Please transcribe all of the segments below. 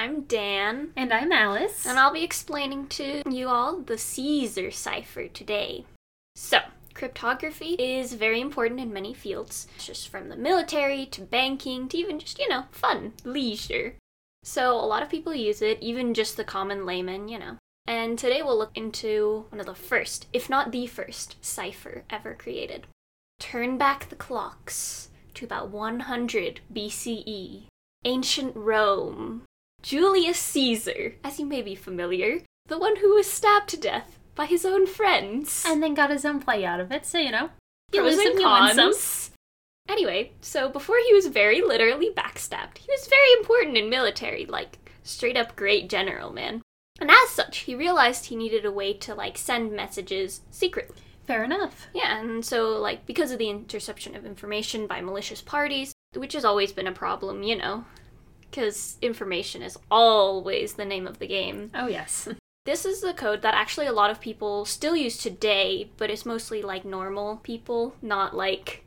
I'm Dan, And I'm Alice. and I'll be explaining to you all the Caesar cipher today. So, cryptography is very important in many fields, just from the military to banking to even just, you know, fun, leisure. So, a lot of people use it, even just the common layman, you know. And today we'll look into one of the first, if not the first, cipher ever created. Turn back the clocks to about 100 BCE. Ancient Rome. Julius Caesar, as you may be familiar, the one who was stabbed to death by his own friends. and then got his own play out of it, so you know. You Pros lose and some, you win some. cons. Anyway, so before he was very literally backstabbed, he was very important in military, like straight up great general, man. And as such, he realized he needed a way to like send messages secretly. Fair enough. Yeah, and so like because of the interception of information by malicious parties, which has always been a problem, you know, because information is always the name of the game. Oh, yes. This is the code that actually a lot of people still use today, but it's mostly like normal people, not like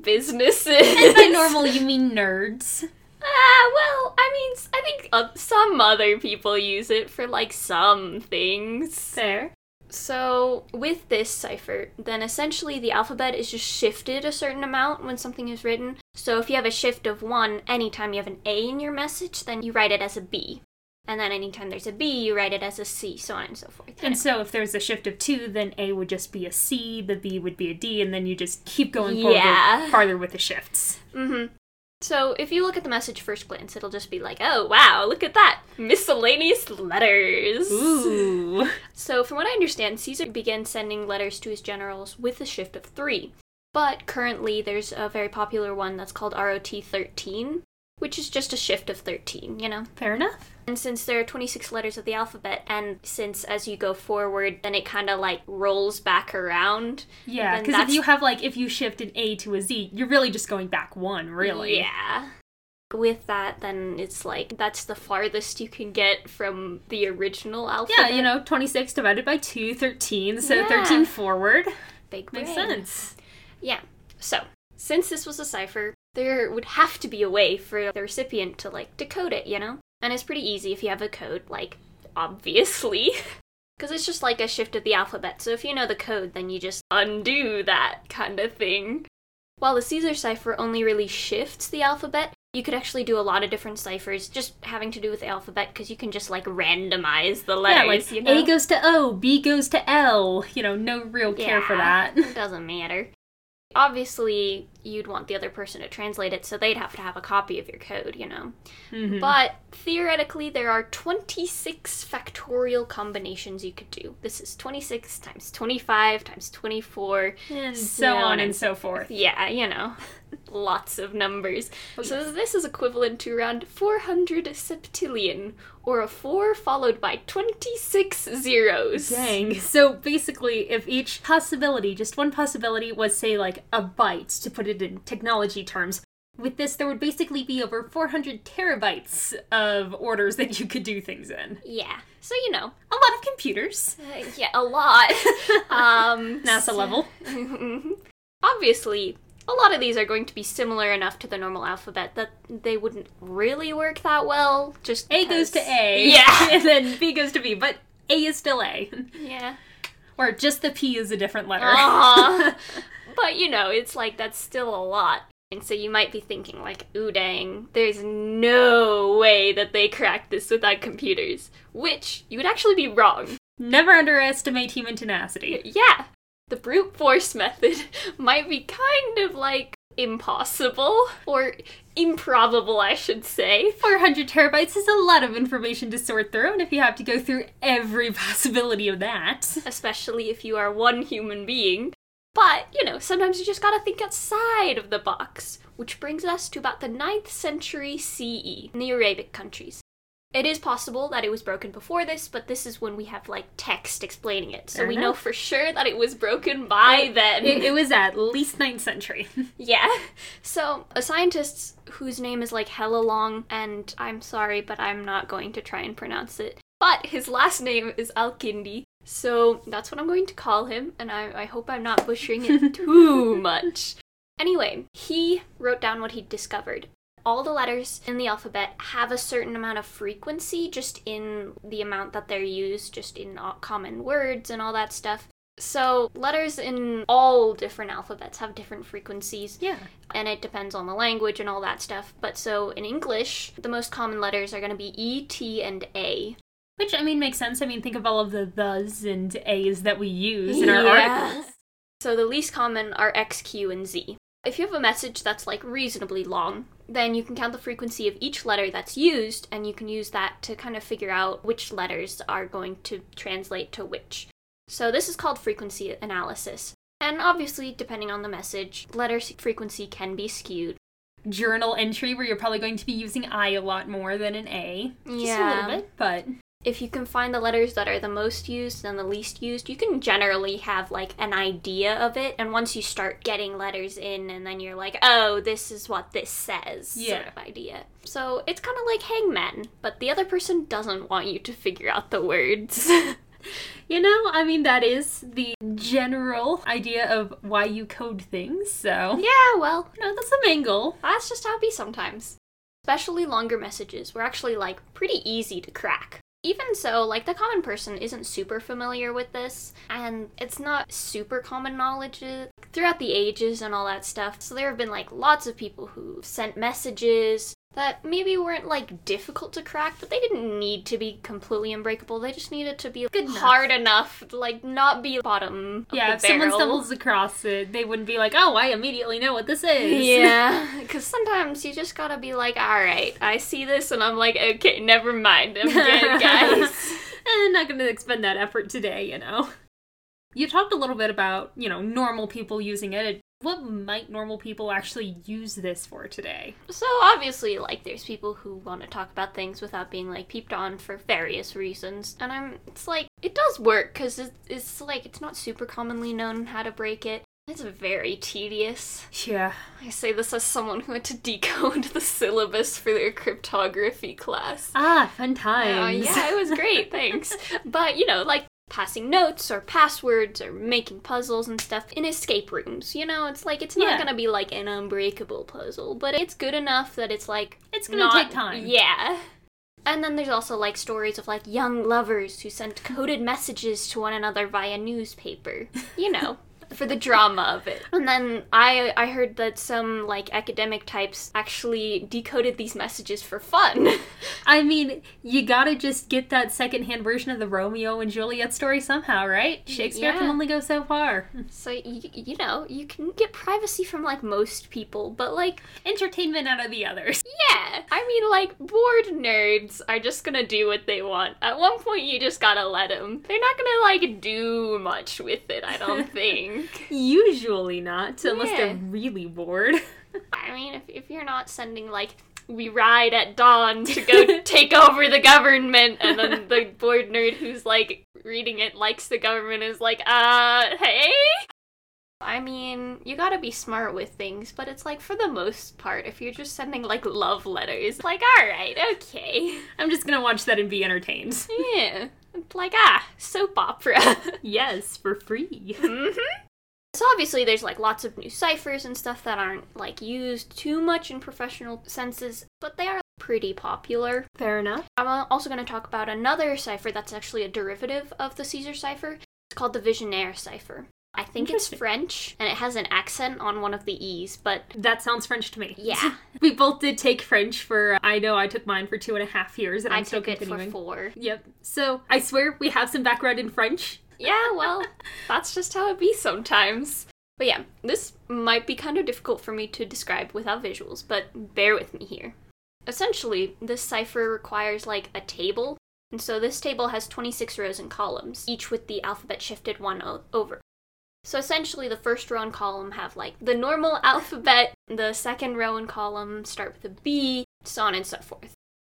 businesses. and by normal, you mean nerds. Ah, well, I mean, I think uh, some other people use it for like some things. Fair. So, with this cipher, then essentially the alphabet is just shifted a certain amount when something is written. So, if you have a shift of 1, anytime you have an A in your message, then you write it as a B. And then anytime there's a B, you write it as a C, so on and so forth. And so if there's a shift of two, then A would just be a C, the B would be a D, and then you just keep going Yeah. forward, farther with the shifts. Mm-hmm. So if you look at the message first glance, it'll just be like, oh wow, look at that. Miscellaneous letters. Ooh. So from what I understand, Caesar began sending letters to his generals with a shift of three. But currently there's a very popular one that's called ROT 13, which is just a shift of 13, you know? Fair enough. And since there are 26 letters of the alphabet, and since as you go forward, then it kind of like rolls back around. Yeah, because if you have, like, if you shift an A to a Z, you're really just going back one, really. Yeah. With that, then it's like that's the farthest you can get from the original alphabet. Yeah, you know, 26 divided by 2, 13, so Yeah. 13 forward. Big Makes brain. sense. Yeah. So, since this was a cipher, there would have to be a way for the recipient to like decode it, you know? And it's pretty easy if you have a code, like, obviously. Because it's just like a shift of the alphabet, so if you know the code, then you just undo that kind of thing. While the Caesar cipher only really shifts the alphabet, you could actually do a lot of different ciphers just having to do with the alphabet because you can just like randomize the letters, yeah, like you know? A goes to O, B goes to L. You know, no real care for Yeah, that. It doesn't matter. Obviously, you'd want the other person to translate it, so they'd have to have a copy of your code, you know. Mhm. But theoretically, there are 26 factorial combinations you could do. This is 26 times 25 times 24. and so on on and and so forth. Yeah, you know, lots of numbers. So this is equivalent to around 400 septillion, or a 4 followed by 26 zeros. Dang. So basically, if each possibility, just one possibility, was, say, like a byte, to put it in technology terms, with this, there would basically be over 400 terabytes of orders that you could do things in. Yeah. So, you know, A lot of computers. Uh, yeah, a lot. um, NASA level. Obviously, a lot of these are going to be similar enough to the normal alphabet that they wouldn't really work that well. Just A goes to A. Yeah. and then B goes to B, but A is still A. Yeah. or just the P is a different letter. Aw. But you know, it's like that's still a lot. And so you might be thinking like, ooh dang, there's no way that they cracked this without computers. Which you would actually be wrong. Never underestimate human tenacity. Yeah, the brute force method might be kind of like impossible or improbable, I should say. 400 terabytes is a lot of information to sort through, and if you have to go through every possibility of that. Especially if you are one human being. But, you know, sometimes you just gotta think outside of the box. Which brings us to about the 9th century CE in the Arabic countries. It is possible that it was broken before this, but this is when we have like text explaining it. So Fair we enough. know for sure that it was broken by then. It, it was at least 9th century. Yeah. So, a scientist whose name is like hella long, and I'm sorry, but I'm not going to try and pronounce it. But his last name is Al-Kindi, so that's what I'm going to call him, and I, I hope I'm not butchering it too much. Anyway, he wrote down what he discovered. all the letters in the alphabet have a certain amount of frequency just in the amount that they're used, just in common words and all that stuff. So, letters in all different alphabets have different frequencies. Yeah. And it depends on the language and all that stuff. But so in English, the most common letters are going to be E, T, and A. Which, I mean, makes sense. I mean, think of all of the thes and a's that we use in our Yeah. articles. So the least common are X, Q, and Z. If you have a message that's like reasonably long, then you can count the frequency of each letter that's used, and you can use that to kind of figure out which letters are going to translate to which. So this is called frequency analysis. And obviously, depending on the message, letter frequency can be skewed. Journal entry where you're probably going to be using I a lot more than an A. Just a little bit, but if you can find the letters that are the most used and the least used, you can generally have like an idea of it. And once you start getting letters in, and then you're like, oh, this is what this says, sort of idea. So it's kind of like hangman, but the other person doesn't want you to figure out the words. You know, I mean, that is the general idea of why you code things, so. yeah, well, You know, that's the main goal. that's just how it be sometimes. Especially longer messages were actually like pretty easy to crack. Even so, like the common person isn't super familiar with this, and it's not super common knowledge uh, throughout the ages and all that stuff. So there have been like lots of people who sent messages that maybe weren't like difficult to crack, but they didn't need to be completely unbreakable. They just needed to be Good enough. hard enough, to, like not be bottom. Of Yeah, if someone barrel. stumbles across it, they wouldn't be like, oh, I immediately know what this is. Yeah, because sometimes you just gotta be like, all right, I see this, and I'm like, okay, never mind, I'm good, guys. and eh, not going to expend that effort today, you know. You talked a little bit about, you know, normal people using it. What might normal people actually use this for today? so obviously, like, there's people who want to talk about things without being like peeped on for various reasons, and I'm, it's like, it does work because it's, it's like it's not super commonly known how to break it. It's very tedious. Yeah. I say this as someone who had to decode the syllabus for their cryptography class. Ah, fun Oh, times. yeah, it was great, thanks. but, you know, like passing notes or passwords or making puzzles and stuff in escape rooms. You know, it's like it's not Yeah. gonna be like an unbreakable puzzle, but it's good enough that it's like It's gonna not- take time. Yeah. And then there's also like stories of like young lovers who sent coded messages to one another via newspaper. You know. For the drama of it. And then I I heard that some like academic types actually decoded these messages for fun. I mean, you gotta just get that secondhand version of the Romeo and Juliet story somehow, right? Shakespeare can only go so far. So you, you know you can get privacy from like most people, but like Entertainment out of the others. yeah, I mean like bored nerds are just gonna do what they want. At one point, you just gotta let them. They're not gonna like do much with it. I don't think. Usually not, unless Yeah. they're really bored. I mean, if if you're not sending like. We ride at dawn to go take over the government, and then the bored nerd who's like reading it likes the government is like, uh, hey? I mean, you gotta be smart with things, but it's like for the most part, if you're just sending like love letters, like, alright, okay. I'm just gonna watch that and be entertained. Yeah. Like, ah, soap opera. Yes, for free. hmm So obviously there's like lots of new ciphers and stuff that aren't like used too much in professional senses, but they are pretty popular. Fair enough. I'm uh, also going to talk about another cipher that's actually a derivative of the Caesar cipher. It's called the Vigenère cipher. I think it's French and it has an accent on one of the E's, but That sounds French to me. yeah, we both did take French for, I know I took mine for two and a half years, and I I'm still took it for four. Yep. So I swear we have some background in French. Yeah, well, that's just how it be sometimes. But yeah, this might be kind of difficult for me to describe without visuals, but bear with me here. Essentially, this cipher requires like a table, and so this table has 26 rows and columns, each with the alphabet shifted one o- over. So essentially, the first row and column have like the normal alphabet, the second row and column start with a B, so on and so forth.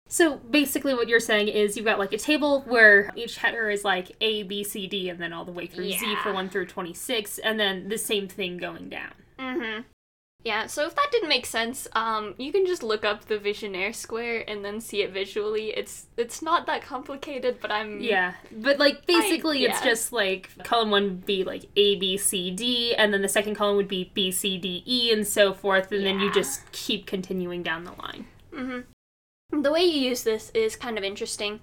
So basically, what you're saying is you've got like a table where each header is like A, B, C, D, and then all the way through Z for 1 through 26, and then the same thing going down. Mm-hmm. Yeah, so if that didn't make sense, um, you can just look up the Vigenère square and then see it visually. It's it's not that complicated, but I'm Yeah, but like basically, it's yeah. just like column one would be like A, B, C, D, and then the second column would be B, C, D, E, and so forth, and then you just keep continuing down the line. Mm-hmm. The way you use this is kind of interesting.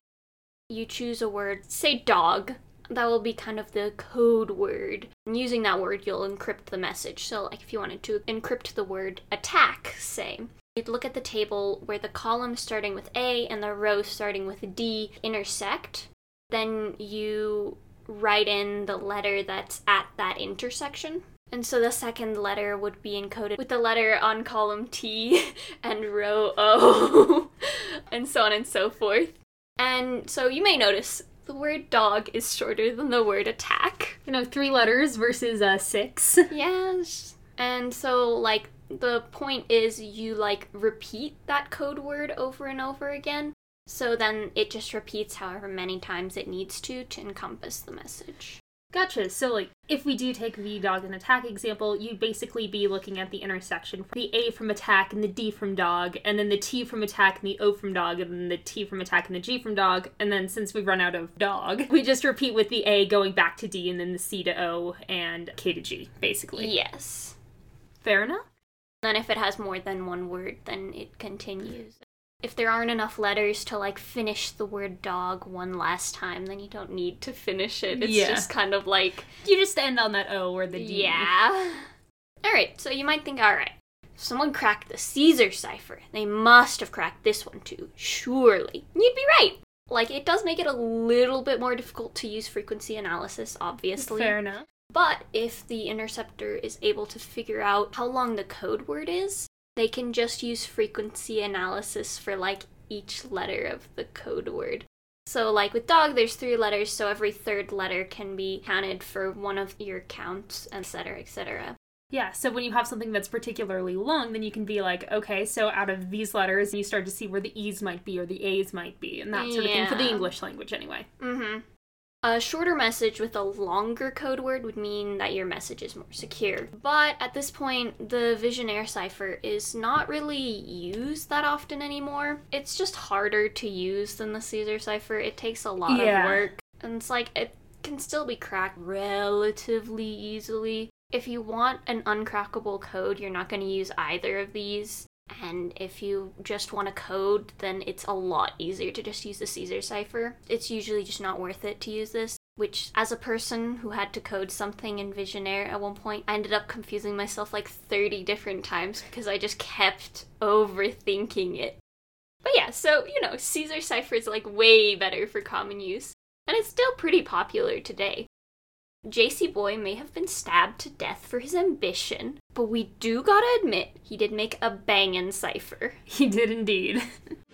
You choose a word, say dog. That will be kind of the code word. And using that word, you'll encrypt the message. So, like if you wanted to encrypt the word attack, say, you'd look at the table where the column starting with A and the row starting with D intersect. Then you write in the letter that's at that intersection. And so the second letter would be encoded with the letter on column T and row O, and so on and so forth. And so you may notice the word dog is shorter than the word attack. You know, three letters versus uh, six. Yes. And so, like, the point is you, like, repeat that code word over and over again. So then it just repeats however many times it needs to to encompass the message. Gotcha. So, like, if we do take the dog and attack example, you'd basically be looking at the intersection the A from attack and the D from dog, and then the T from attack and the O from dog, and then the T from attack and the G from dog. And then since we've run out of dog, we just repeat with the A going back to D, and then the C to O and K to G, basically. Yes. Fair enough. Then if it has more than one word, then it continues. If there aren't enough letters to like finish the word dog one last time, then you don't need to finish it. It's Yeah. just kind of like You just end on that O or the D. yeah. All right, so you might think, all right, someone cracked the Caesar cipher. They must have cracked this one too, surely. You'd be right. Like it does make it a little bit more difficult to use frequency analysis, obviously. Fair enough. But if the interceptor is able to figure out how long the code word is, they can just use frequency analysis for like each letter of the code word. So, like with dog, there's three letters, so every third letter can be counted for one of your counts, etc., etc. Yeah, so when you have something that's particularly long, then you can be like, okay, so out of these letters, you start to see where the E's might be or the A's might be, and that sort of thing for the English language, anyway. Mm-hmm. A shorter message with a longer code word would mean that your message is more secure. But at this point, the Vigenère cipher is not really used that often anymore. It's just harder to use than the Caesar cipher. It takes a lot Yeah. of work. And it's like, it can still be cracked relatively easily. If you want an uncrackable code, you're not going to use either of these. And if you just want to code, then it's a lot easier to just use the Caesar cipher. It's usually just not worth it to use this. Which, as a person who had to code something in Vigenère at one point, I ended up confusing myself like 30 different times because I just kept overthinking it. But yeah, so, you know, Caesar cipher is like way better for common use. And it's still pretty popular today. JC Boy may have been stabbed to death for his ambition, but we do gotta admit he did make a bangin' cipher. He did indeed.